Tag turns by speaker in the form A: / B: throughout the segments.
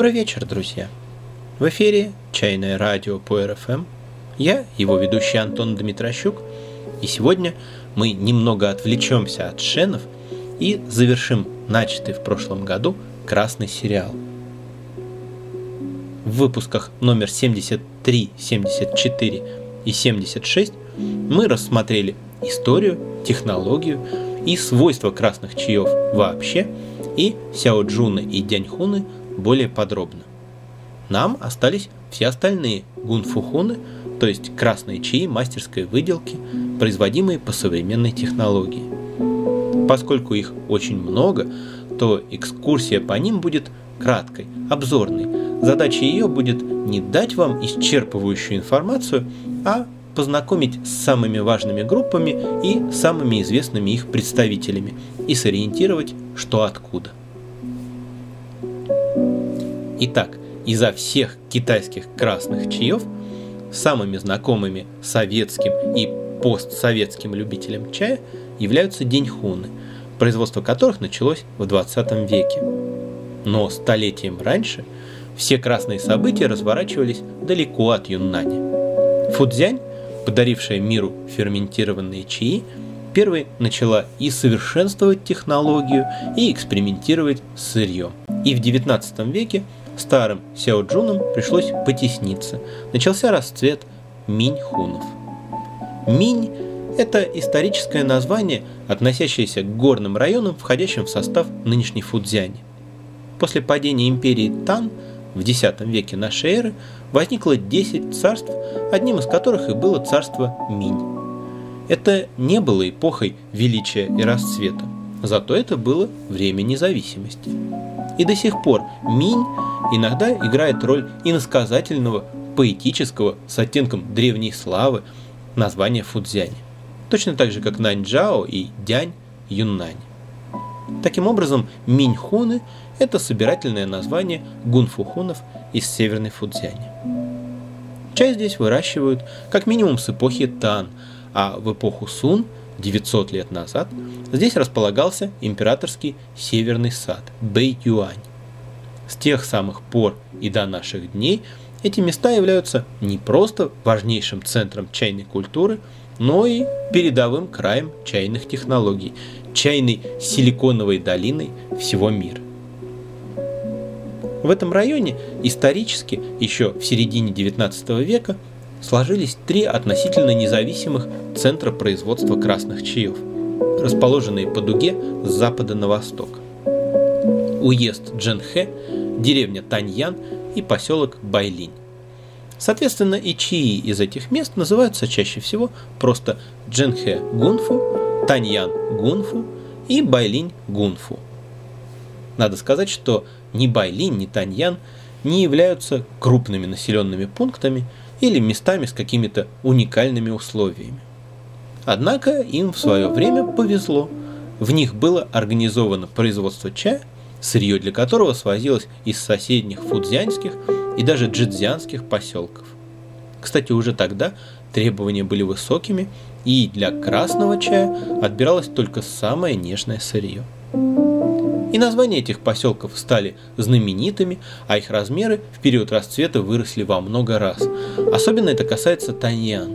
A: Добрый вечер, друзья! В эфире «Чайное радио» по РФМ. Я, его ведущий Антон Дмитрощук, и сегодня мы немного отвлечемся от шенов и завершим начатый в прошлом году красный сериал. В выпусках номер 73, 74 и 76 мы рассмотрели историю, технологию и свойства красных чаев вообще и Сяо Джуна и Дянь Хуны более подробно. Нам остались все остальные гунфухуны, то есть красные чаи мастерской выделки, производимые по современной технологии. Поскольку их очень много, то экскурсия по ним будет краткой, обзорной. Задача ее будет не дать вам исчерпывающую информацию, а познакомить с самыми важными группами и самыми известными их представителями и сориентировать, что откуда. Итак, изо всех китайских красных чаев самыми знакомыми советским и постсоветским любителям чая являются деньхуны, производство которых началось в 20 веке. Но столетием раньше все красные события разворачивались далеко от Юннани. Фудзянь, подарившая миру ферментированные чаи, первой начала и совершенствовать технологию, и экспериментировать с сырьем. И в 19 веке старым Сяо Джуном пришлось потесниться. Начался расцвет Минь-хунов. Минь – это историческое название, относящееся к горным районам, входящим в состав нынешней Фудзяни. После падения империи Тан в X веке нашей эры возникло 10 царств, одним из которых и было царство Минь. Это не было эпохой величия и расцвета, зато это было время независимости. И до сих пор Минь иногда играет роль иносказательного, поэтического, с оттенком древней славы названия Фудзяни. Точно так же, как Наньчжао и Дянь Юннань. Таким образом, Миньхуны – это собирательное название гунфухунов из Северной Фудзяни. Чай здесь выращивают как минимум с эпохи Тан, а в эпоху Сун, 900 лет назад, здесь располагался императорский северный сад Бэй Юань. С тех самых пор и до наших дней эти места являются не просто важнейшим центром чайной культуры, но и передовым краем чайных технологий, чайной силиконовой долиной всего мира. В этом районе исторически, еще в середине 19 века, сложились три относительно независимых центра производства красных чаев, расположенные по дуге с запада на восток. Уезд Дженхэ деревня Таньян и поселок Байлинь. Соответственно, и чаи из этих мест называются чаще всего просто Дженхэ Гунфу, Таньян Гунфу и Байлинь Гунфу. Надо сказать, что ни Байлинь, ни Таньян не являются крупными населенными пунктами или местами с какими-то уникальными условиями. Однако им в свое время повезло. В них было организовано производство чая – сырье для которого свозилось из соседних фудзянских и даже джидзянских поселков. Кстати, уже тогда требования были высокими, и для красного чая отбиралось только самое нежное сырье. И названия этих поселков стали знаменитыми, а их размеры в период расцвета выросли во много раз. Особенно это касается Таньян.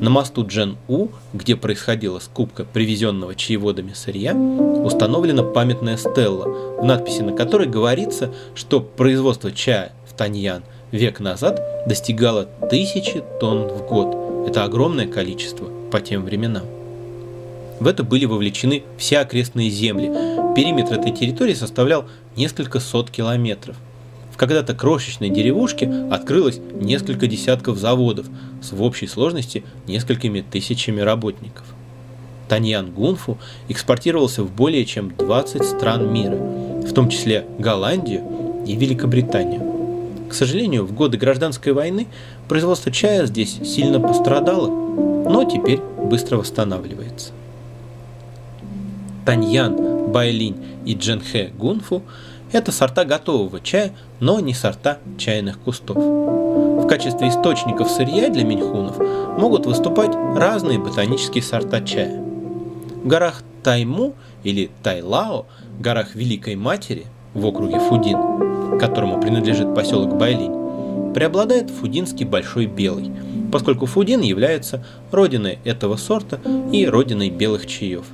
A: На мосту Джен-У, где происходила скупка привезенного чаеводами сырья, установлена памятная стелла, в надписи на которой говорится, что производство чая в Таньян век назад достигало тысячи тонн в год. Это огромное количество по тем временам. В это были вовлечены все окрестные земли. Периметр этой территории составлял несколько сот километров – в когда-то крошечной деревушке открылось несколько десятков заводов с в общей сложности несколькими тысячами работников. Таньян Гунфу экспортировался в более чем 20 стран мира, в том числе Голландию и Великобританию. К сожалению, в годы гражданской войны производство чая здесь сильно пострадало, но теперь быстро восстанавливается. Таньян, Байлинь и Дженхэ Гунфу – это сорта готового чая, но не сорта чайных кустов. В качестве источников сырья для миньхунов могут выступать разные ботанические сорта чая. В горах Тайму или Тайлао, горах Великой Матери в округе Фудин, которому принадлежит поселок Байлинь, преобладает фудинский большой белый, поскольку Фудин является родиной этого сорта и родиной белых чаев.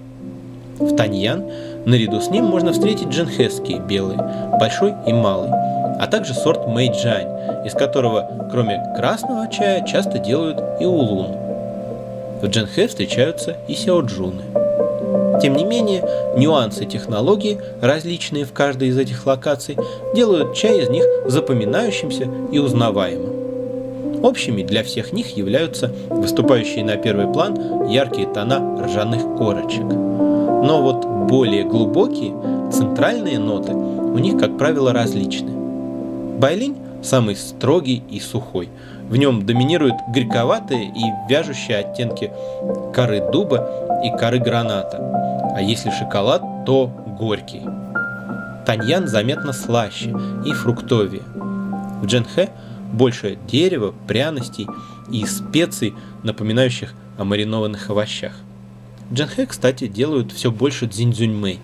A: В Таньян наряду с ним можно встретить джинхесские белые, большой и малый, а также сорт Мэйджань, из которого кроме красного чая часто делают и улун. В Джинхэ встречаются и сяоджуны. Тем не менее, нюансы технологии, различные в каждой из этих локаций, делают чай из них запоминающимся и узнаваемым. Общими для всех них являются выступающие на первый план яркие тона ржаных корочек. Но вот более глубокие, центральные ноты у них, как правило, различны. Байлинь самый строгий и сухой. В нем доминируют горьковатые и вяжущие оттенки коры дуба и коры граната. А если шоколад, то горький. Таньян заметно слаще и фруктовее. В Дженхэ больше дерева, пряностей и специй, напоминающих о маринованных овощах. В Джанхэ, кстати, делают все больше дзиньцзюньмэй,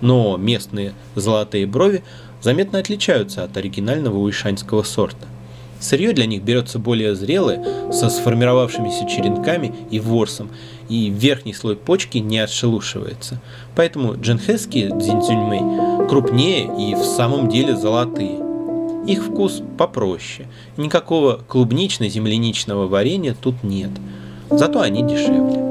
A: но местные золотые брови заметно отличаются от оригинального уишаньского сорта. Сырье для них берется более зрелое, со сформировавшимися черенками и ворсом, и верхний слой почки не отшелушивается. Поэтому джанхэские дзиньцзюньмэй крупнее и в самом деле золотые. Их вкус попроще. Никакого клубнично-земляничного варенья тут нет. Зато они дешевле.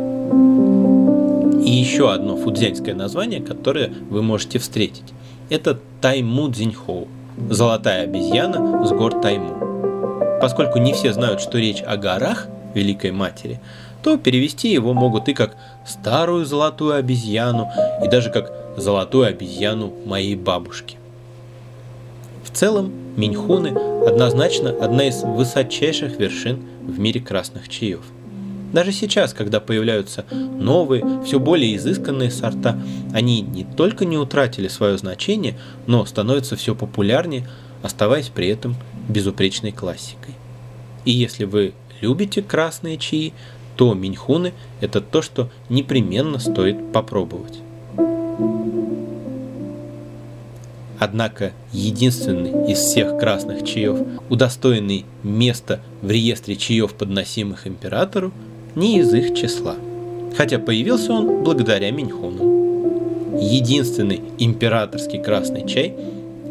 A: И еще одно фудзянское название, которое вы можете встретить. Это Тайму Цзиньхоу – золотая обезьяна с гор Тайму. Поскольку не все знают, что речь о горах Великой Матери, то перевести его могут и как «старую золотую обезьяну», и даже как «золотую обезьяну моей бабушки». В целом, Миньхуны однозначно одна из высочайших вершин в мире красных чаев. Даже сейчас, когда появляются новые, все более изысканные сорта, они не только не утратили свое значение, но становятся все популярнее, оставаясь при этом безупречной классикой. И если вы любите красные чаи, то миньхуны – это то, что непременно стоит попробовать. Однако единственный из всех красных чаев, удостоенный места в реестре чаев, подносимых императору, не из их числа. Хотя появился он благодаря Миньхуну. Единственный императорский красный чай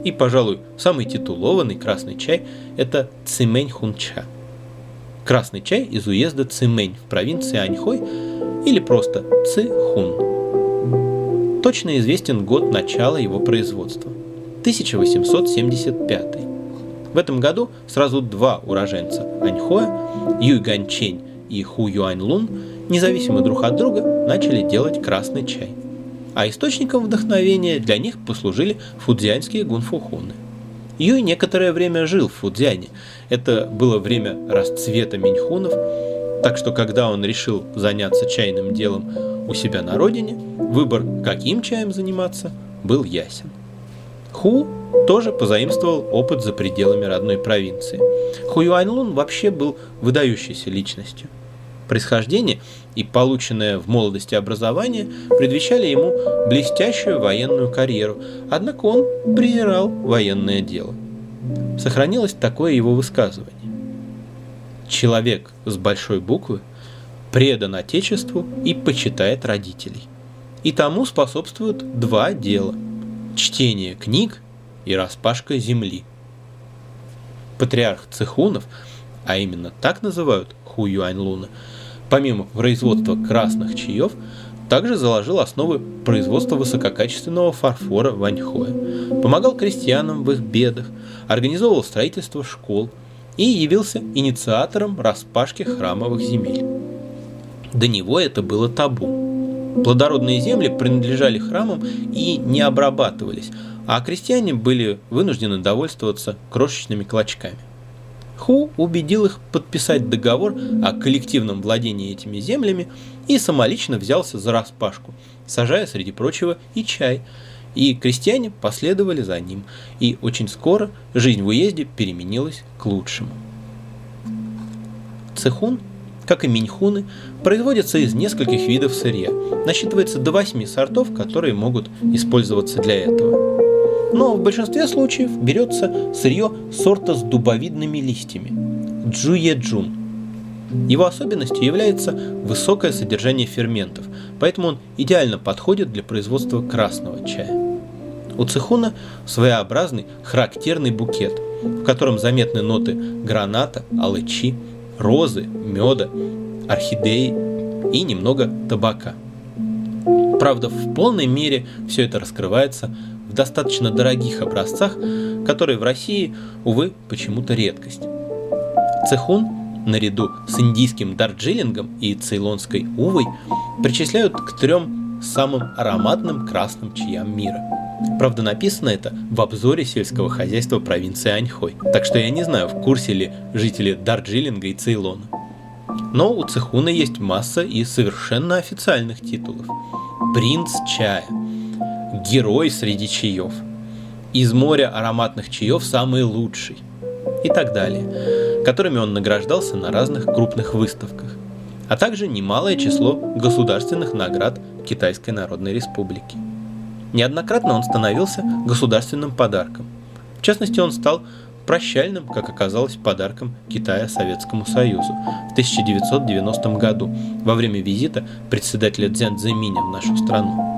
A: и, пожалуй, самый титулованный красный чай – это Цимэнь Хунча. Красный чай из уезда Цимэнь в провинции Аньхой или просто Ци Хун. Точно известен год начала его производства – 1875. В этом году сразу два уроженца Аньхоя, Юй Ганчень и Ху Юань Лун, независимо друг от друга, начали делать красный чай. А источником вдохновения для них послужили фудзянские гунфухуны. Юй некоторое время жил в Фудзяне. Это было время расцвета миньхунов, так что когда он решил заняться чайным делом у себя на родине, выбор, каким чаем заниматься, был ясен. Ху тоже позаимствовал опыт за пределами родной провинции. Ху Юаньлун вообще был выдающейся личностью. Происхождение и полученное в молодости образование предвещали ему блестящую военную карьеру, однако он презирал военное дело. Сохранилось такое его высказывание. Человек с большой буквы предан Отечеству и почитает родителей. И тому способствуют два дела – чтение книг и распашка земли. Патриарх Цехунов, а именно так называют Ху Юань Луна, помимо производства красных чаев, также заложил основы производства высококачественного фарфора в помогал крестьянам в их бедах, организовывал строительство школ и явился инициатором распашки храмовых земель. До него это было табу. Плодородные земли принадлежали храмам и не обрабатывались, а крестьяне были вынуждены довольствоваться крошечными клочками. Ху убедил их подписать договор о коллективном владении этими землями и самолично взялся за распашку, сажая, среди прочего, и чай. И крестьяне последовали за ним, и очень скоро жизнь в уезде переменилась к лучшему. Цехун как и миньхуны, производятся из нескольких видов сырья. Насчитывается до 8 сортов, которые могут использоваться для этого. Но в большинстве случаев берется сырье сорта с дубовидными листьями – джуеджун. Его особенностью является высокое содержание ферментов, поэтому он идеально подходит для производства красного чая. У цехуна своеобразный характерный букет, в котором заметны ноты граната, алычи, розы, меда, орхидеи и немного табака. Правда, в полной мере все это раскрывается в достаточно дорогих образцах, которые в России, увы, почему-то редкость. Цехун наряду с индийским дарджилингом и цейлонской увой причисляют к трем самым ароматным красным чаям мира. Правда, написано это в обзоре сельского хозяйства провинции Аньхой, так что я не знаю, в курсе ли жители Дарджилинга и Цейлона. Но у Цехуна есть масса и совершенно официальных титулов. Принц чая, герой среди чаев, из моря ароматных чаев самый лучший и так далее, которыми он награждался на разных крупных выставках, а также немалое число государственных наград Китайской Народной Республики. Неоднократно он становился государственным подарком. В частности, он стал прощальным, как оказалось, подарком Китая Советскому Союзу в 1990 году во время визита председателя Цзян Цзэминя в нашу страну.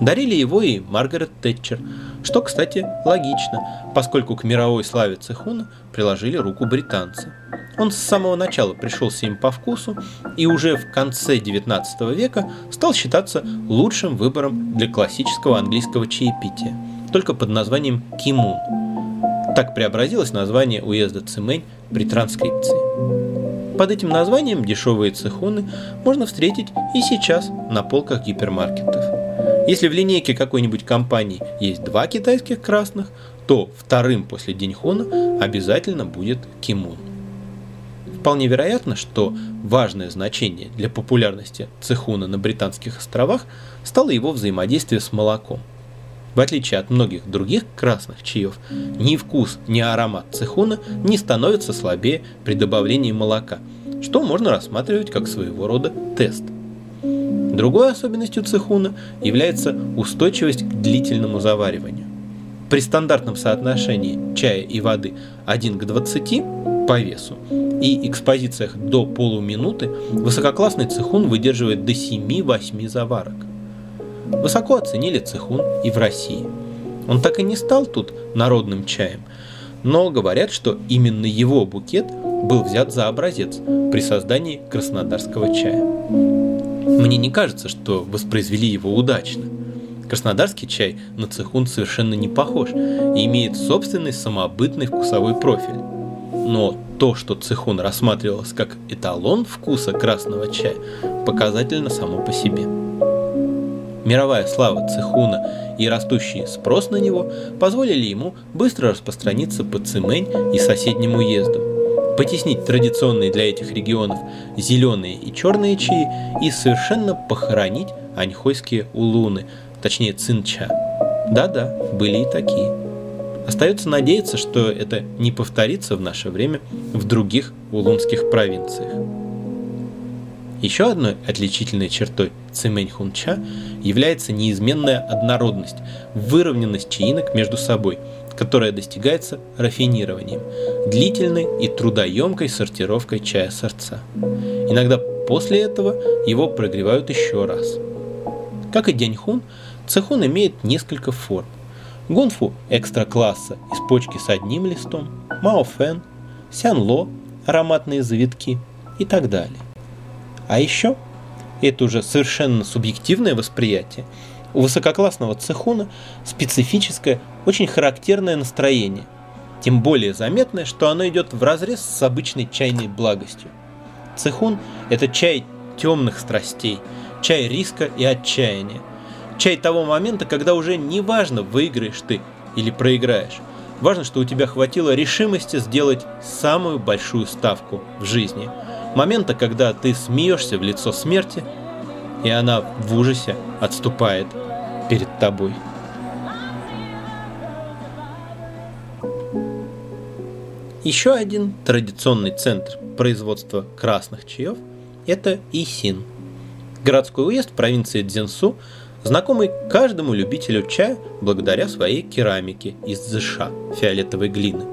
A: Дарили его и Маргарет Тэтчер, что, кстати, логично, поскольку к мировой славе Цехуна приложили руку британцы. Он с самого начала пришелся им по вкусу и уже в конце 19 века стал считаться лучшим выбором для классического английского чаепития, только под названием кимун, так преобразилось название уезда Цимэнь при транскрипции. Под этим названием дешевые цехуны можно встретить и сейчас на полках гипермаркетов. Если в линейке какой-нибудь компании есть два китайских красных, то вторым после Деньхуна обязательно будет Кимун. Вполне вероятно, что важное значение для популярности цехуна на Британских островах стало его взаимодействие с молоком – в отличие от многих других красных чаев, ни вкус, ни аромат цехуна не становятся слабее при добавлении молока, что можно рассматривать как своего рода тест. Другой особенностью цехуна является устойчивость к длительному завариванию. При стандартном соотношении чая и воды 1 к 20 по весу и экспозициях до полуминуты высококлассный цехун выдерживает до 7-8 заварок – Высоко оценили цехун и в России. Он так и не стал тут народным чаем, но говорят, что именно его букет был взят за образец при создании краснодарского чая. Мне не кажется, что воспроизвели его удачно. Краснодарский чай на цехун совершенно не похож и имеет собственный самобытный вкусовой профиль. Но то, что цехун рассматривалось как эталон вкуса красного чая, показательно само по себе. Мировая слава Цехуна и растущий спрос на него позволили ему быстро распространиться по Цимэнь и соседним уездам, потеснить традиционные для этих регионов зеленые и черные чаи и совершенно похоронить аньхойские улуны, точнее цинча. Да-да, были и такие. Остается надеяться, что это не повторится в наше время в других улунских провинциях. Еще одной отличительной чертой Цимэнь Хунча является неизменная однородность, выровненность чаинок между собой, которая достигается рафинированием, длительной и трудоемкой сортировкой чая сорца. Иногда после этого его прогревают еще раз. Как и Дяньхун, цехун имеет несколько форм. Гунфу экстра-класса из почки с одним листом, маофен, сянло, ароматные завитки и так далее. А еще, это уже совершенно субъективное восприятие, у высококлассного цехуна специфическое, очень характерное настроение, тем более заметное, что оно идет в разрез с обычной чайной благостью. Цехун – это чай темных страстей, чай риска и отчаяния, чай того момента, когда уже не важно, выиграешь ты или проиграешь. Важно, что у тебя хватило решимости сделать самую большую ставку в жизни – момента, когда ты смеешься в лицо смерти, и она в ужасе отступает перед тобой. Еще один традиционный центр производства красных чаев – это Исин. Городской уезд провинции Дзенсу знакомый каждому любителю чая благодаря своей керамике из ЗША фиолетовой глины,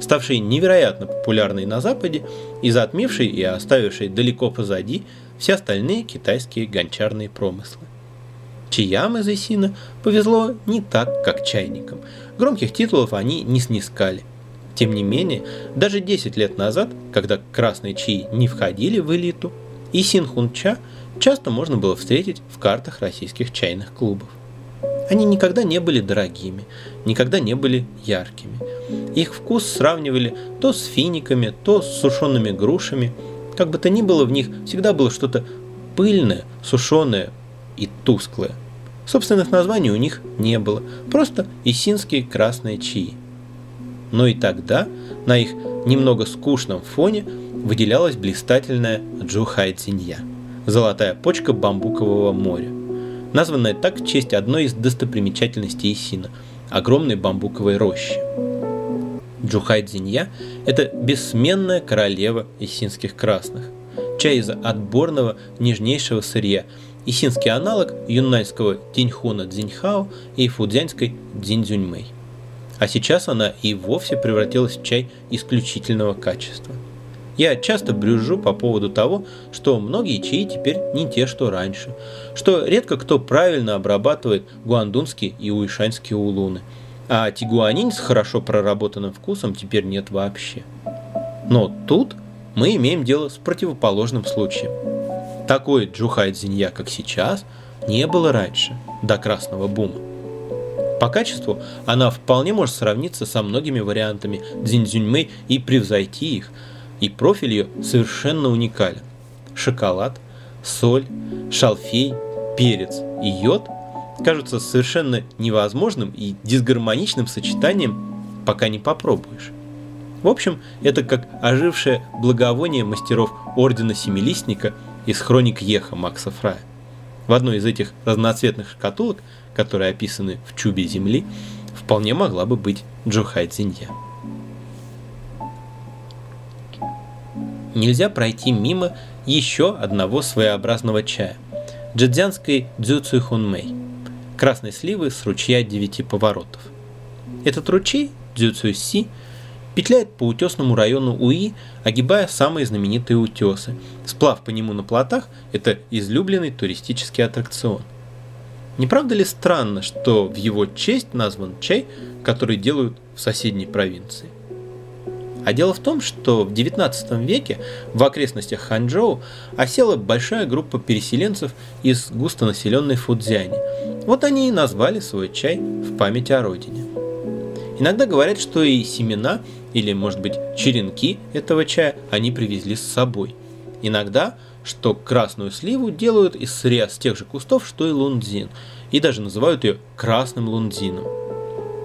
A: ставшей невероятно популярной на Западе и затмившей и оставившей далеко позади все остальные китайские гончарные промыслы. Чаям из Исина повезло не так, как чайникам. Громких титулов они не снискали. Тем не менее, даже 10 лет назад, когда красные чаи не входили в элиту, Исин Хунча часто можно было встретить в картах российских чайных клубов. Они никогда не были дорогими, никогда не были яркими. Их вкус сравнивали то с финиками, то с сушеными грушами. Как бы то ни было, в них всегда было что-то пыльное, сушеное и тусклое. Собственных названий у них не было, просто исинские красные чаи. Но и тогда на их немного скучном фоне выделялась блистательная Джухай Цинья – золотая почка бамбукового моря, названная так в честь одной из достопримечательностей Исина – огромной бамбуковой рощи. Джухай Цзинья – это бессменная королева исинских красных, чай из отборного нежнейшего сырья, исинский аналог юннайского Тиньхуна Цзиньхао и фудзянской Цзиньцзюньмэй. А сейчас она и вовсе превратилась в чай исключительного качества – я часто брюжу по поводу того, что многие чаи теперь не те, что раньше, что редко кто правильно обрабатывает гуандунские и уишанские улуны, а тигуанинь с хорошо проработанным вкусом теперь нет вообще. Но тут мы имеем дело с противоположным случаем. Такой джухай дзинья, как сейчас, не было раньше, до красного бума. По качеству она вполне может сравниться со многими вариантами дзиньцзюньмэй и превзойти их – и профиль ее совершенно уникален. Шоколад, соль, шалфей, перец и йод кажутся совершенно невозможным и дисгармоничным сочетанием, пока не попробуешь. В общем, это как ожившее благовоние мастеров Ордена Семилистника из хроник Еха Макса Фрая. В одной из этих разноцветных шкатулок, которые описаны в чубе земли, вполне могла бы быть Джохай Цинья. Нельзя пройти мимо еще одного своеобразного чая – джидзянской дзюцуй хунмэй – красной сливы с ручья девяти поворотов. Этот ручей, дзюцуй си, петляет по утесному району Уи, огибая самые знаменитые утесы. Сплав по нему на плотах – это излюбленный туристический аттракцион. Не правда ли странно, что в его честь назван чай, который делают в соседней провинции? А дело в том, что в XIX веке в окрестностях Ханчжоу осела большая группа переселенцев из густонаселенной Фудзяни. Вот они и назвали свой чай в память о родине. Иногда говорят, что и семена, или, может быть, черенки этого чая они привезли с собой. Иногда, что красную сливу делают из сырья с тех же кустов, что и лундзин, и даже называют ее красным лундзином.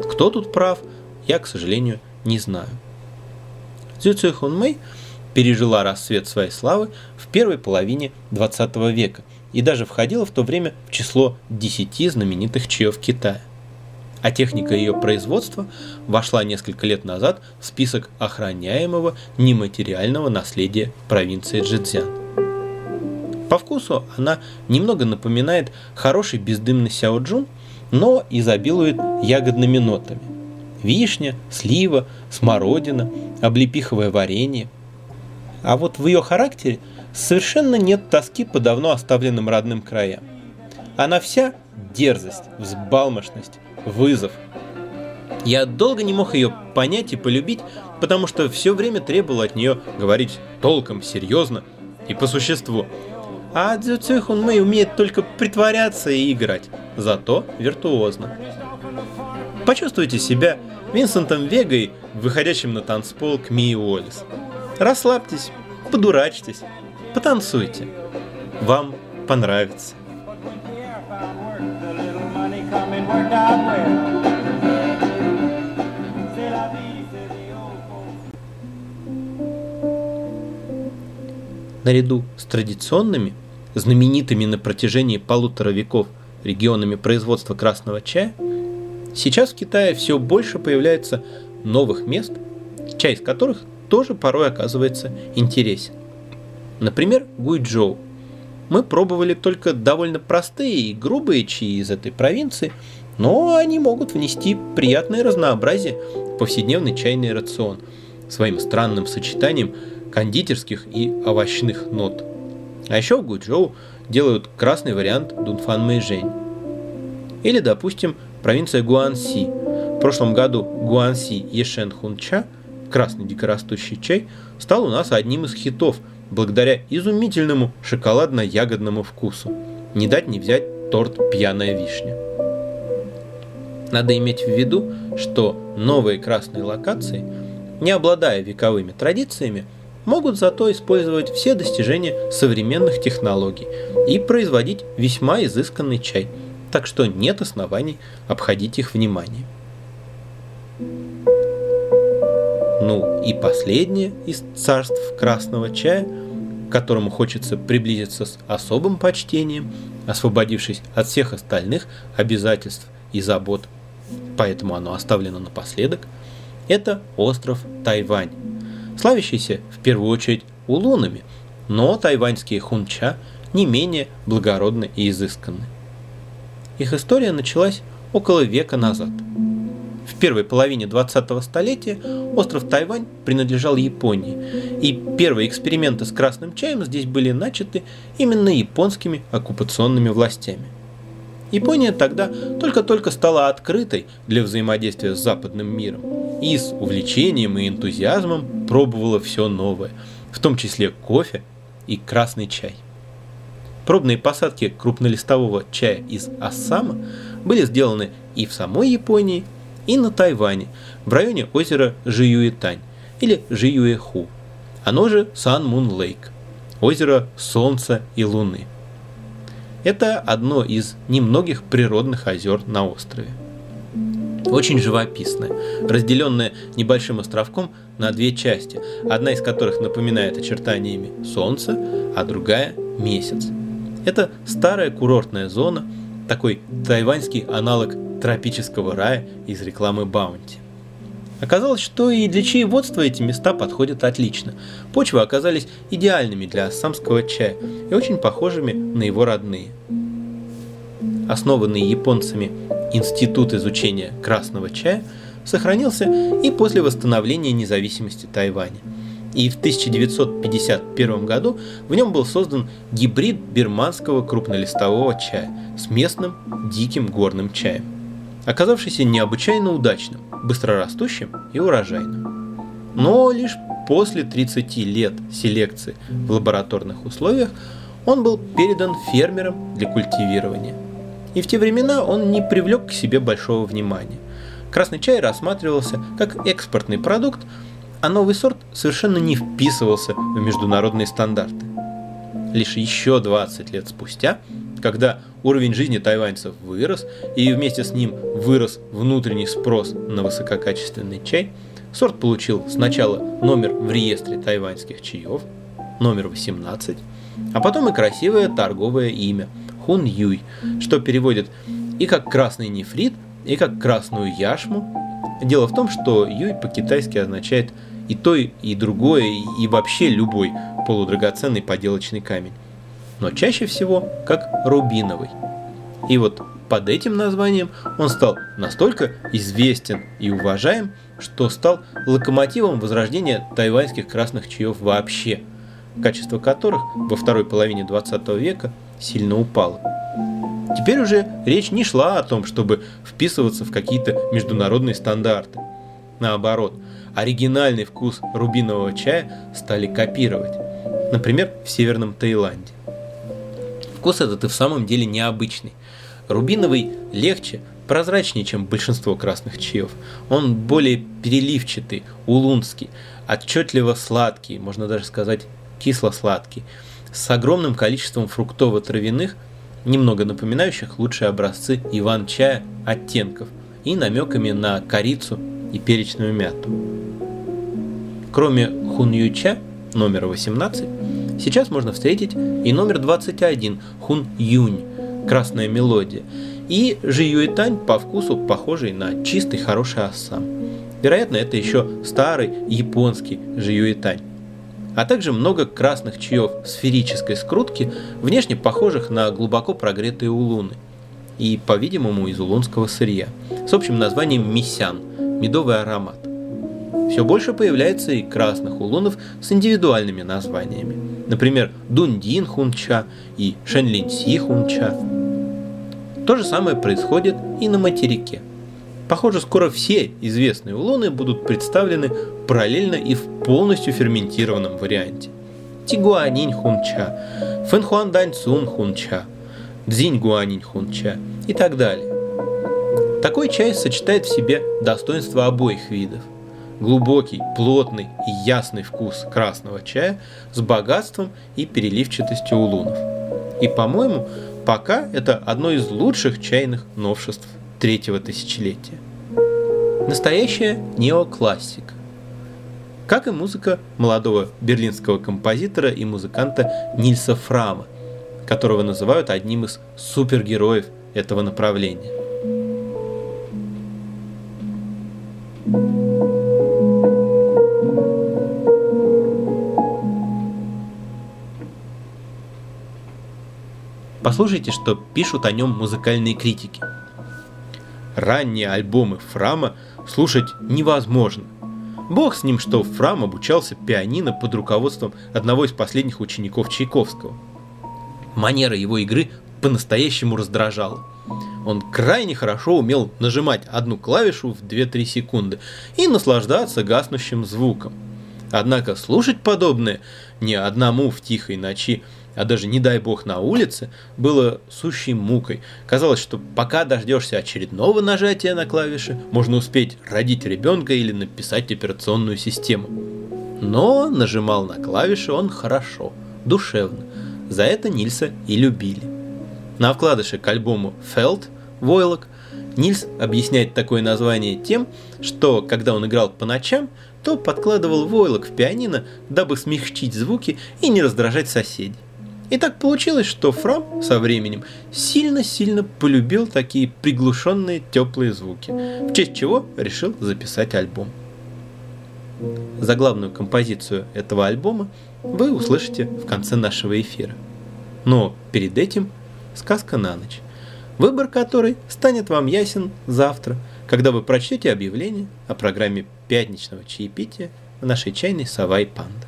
A: Кто тут прав, я, к сожалению, не знаю. Цзю Цюй Хунмэй пережила расцвет своей славы в первой половине 20 века и даже входила в то время в число 10 знаменитых чаев Китая. А техника ее производства вошла несколько лет назад в список охраняемого нематериального наследия провинции Джэцзян. По вкусу она немного напоминает хороший бездымный сяоджун, но изобилует ягодными нотами – вишня, слива, смородина, облепиховое варенье. А вот в ее характере совершенно нет тоски по давно оставленным родным краям. Она вся дерзость, взбалмошность, вызов. Я долго не мог ее понять и полюбить, потому что все время требовал от нее говорить толком, серьезно и по существу. А Цзю Цюйхун Мэй умеет только притворяться и играть, зато виртуозно. Почувствуйте себя Винсентом Вегой, выходящим на танцпол к Мии Уоллес. Расслабьтесь, подурачьтесь, потанцуйте. Вам понравится. Наряду с традиционными, знаменитыми на протяжении полутора веков регионами производства красного чая – Сейчас в Китае все больше появляется новых мест, из которых тоже порой оказывается интересен. Например, Гуйчжоу. мы пробовали только довольно простые и грубые чаи из этой провинции, но они могут внести приятное разнообразие в повседневный чайный рацион своим странным сочетанием кондитерских и овощных нот. А еще в Гуджоу делают красный вариант Дунфан Мэйжэнь. Или, допустим, провинция Гуанси. В прошлом году Гуанси Ешен Хунча, красный дикорастущий чай, стал у нас одним из хитов благодаря изумительному шоколадно-ягодному вкусу. Не дать не взять торт «Пьяная вишня». Надо иметь в виду, что новые красные локации, не обладая вековыми традициями, могут зато использовать все достижения современных технологий и производить весьма изысканный чай, так что нет оснований обходить их внимание. Ну и последнее из царств красного чая, к которому хочется приблизиться с особым почтением, освободившись от всех остальных обязательств и забот, поэтому оно оставлено напоследок, это остров Тайвань, славящийся в первую очередь улунами, но тайваньские хунча не менее благородны и изысканны. Их история началась около века назад – в первой половине 20-го столетия остров Тайвань принадлежал Японии, и первые эксперименты с красным чаем здесь были начаты именно японскими оккупационными властями. Япония тогда только-только стала открытой для взаимодействия с западным миром и с увлечением и энтузиазмом пробовала все новое, в том числе кофе и красный чай. Пробные посадки крупнолистового чая из Ассама были сделаны и в самой Японии, и на Тайване, в районе озера Жиюэтань или Жиюэху, оно же Сан Мун Лейк, озеро Солнца и Луны. Это одно из немногих природных озер на острове. Очень живописное, разделенное небольшим островком на две части, одна из которых напоминает очертаниями Солнце, а другая – Месяц. Это старая курортная зона, такой тайваньский аналог тропического рая из рекламы Баунти. Оказалось, что и для чаеводства эти места подходят отлично. Почвы оказались идеальными для ассамского чая и очень похожими на его родные. Основанный японцами Институт изучения красного чая сохранился и после восстановления независимости Тайваня. И в 1951 году в нем был создан гибрид бирманского крупнолистового чая с местным диким горным чаем оказавшийся необычайно удачным, быстрорастущим и урожайным. Но лишь после 30 лет селекции в лабораторных условиях он был передан фермерам для культивирования. И в те времена он не привлек к себе большого внимания. Красный чай рассматривался как экспортный продукт, а новый сорт совершенно не вписывался в международные стандарты. Лишь еще 20 лет спустя когда уровень жизни тайваньцев вырос, и вместе с ним вырос внутренний спрос на высококачественный чай, сорт получил сначала номер в реестре тайваньских чаев, номер 18, а потом и красивое торговое имя Хун Юй, что переводит и как красный нефрит, и как красную яшму. Дело в том, что Юй по-китайски означает и то, и другое, и вообще любой полудрагоценный поделочный камень но чаще всего как рубиновый. И вот под этим названием он стал настолько известен и уважаем, что стал локомотивом возрождения тайваньских красных чаев вообще, качество которых во второй половине 20 века сильно упало. Теперь уже речь не шла о том, чтобы вписываться в какие-то международные стандарты. Наоборот, оригинальный вкус рубинового чая стали копировать, например, в Северном Таиланде. Вкус этот и в самом деле необычный. Рубиновый легче, прозрачнее, чем большинство красных чаев. Он более переливчатый, улунский, отчетливо сладкий, можно даже сказать кисло-сладкий, с огромным количеством фруктово-травяных, немного напоминающих лучшие образцы иван-чая оттенков и намеками на корицу и перечную мяту. Кроме хуньюча номера 18, Сейчас можно встретить и номер 21 Хун Юнь, красная мелодия, и Жи Юэтань по вкусу похожий на чистый хороший ассам. Вероятно, это еще старый японский Жи Юэтань. а также много красных чаев сферической скрутки, внешне похожих на глубоко прогретые улуны, и, по-видимому, из улунского сырья, с общим названием мисян – медовый аромат. Все больше появляется и красных улунов с индивидуальными названиями. Например, Дундин хунча и Шенлин Си хунча. То же самое происходит и на материке. Похоже, скоро все известные улуны будут представлены параллельно и в полностью ферментированном варианте. Тигуанинь хунча, Фэнхуандань цун хунча, Цзинь гуанинь хунча и так далее. Такой чай сочетает в себе достоинства обоих видов. Глубокий, плотный и ясный вкус красного чая с богатством и переливчатостью улунов. И, по-моему, пока это одно из лучших чайных новшеств третьего тысячелетия. Настоящая неоклассика. Как и музыка молодого берлинского композитора и музыканта Нильса Фрама, которого называют одним из супергероев этого направления. Послушайте, что пишут о нем музыкальные критики. Ранние альбомы Фрама слушать невозможно. Бог с ним, что Фрам обучался пианино под руководством одного из последних учеников Чайковского. Манера его игры по-настоящему раздражала. Он крайне хорошо умел нажимать одну клавишу в 2-3 секунды и наслаждаться гаснущим звуком. Однако слушать подобное не одному в тихой ночи а даже не дай бог на улице, было сущей мукой. Казалось, что пока дождешься очередного нажатия на клавиши, можно успеть родить ребенка или написать операционную систему. Но нажимал на клавиши он хорошо, душевно. За это Нильса и любили. На вкладыше к альбому «Фелд» «Войлок» Нильс объясняет такое название тем, что когда он играл по ночам, то подкладывал войлок в пианино, дабы смягчить звуки и не раздражать соседей. И так получилось, что Фрам со временем сильно-сильно полюбил такие приглушенные теплые звуки, в честь чего решил записать альбом. Заглавную композицию этого альбома вы услышите в конце нашего эфира. Но перед этим сказка на ночь, выбор которой станет вам ясен завтра, когда вы прочтете объявление о программе пятничного чаепития в нашей чайной «Сова и панда».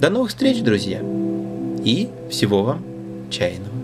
A: До новых встреч, друзья! И всего вам чайного.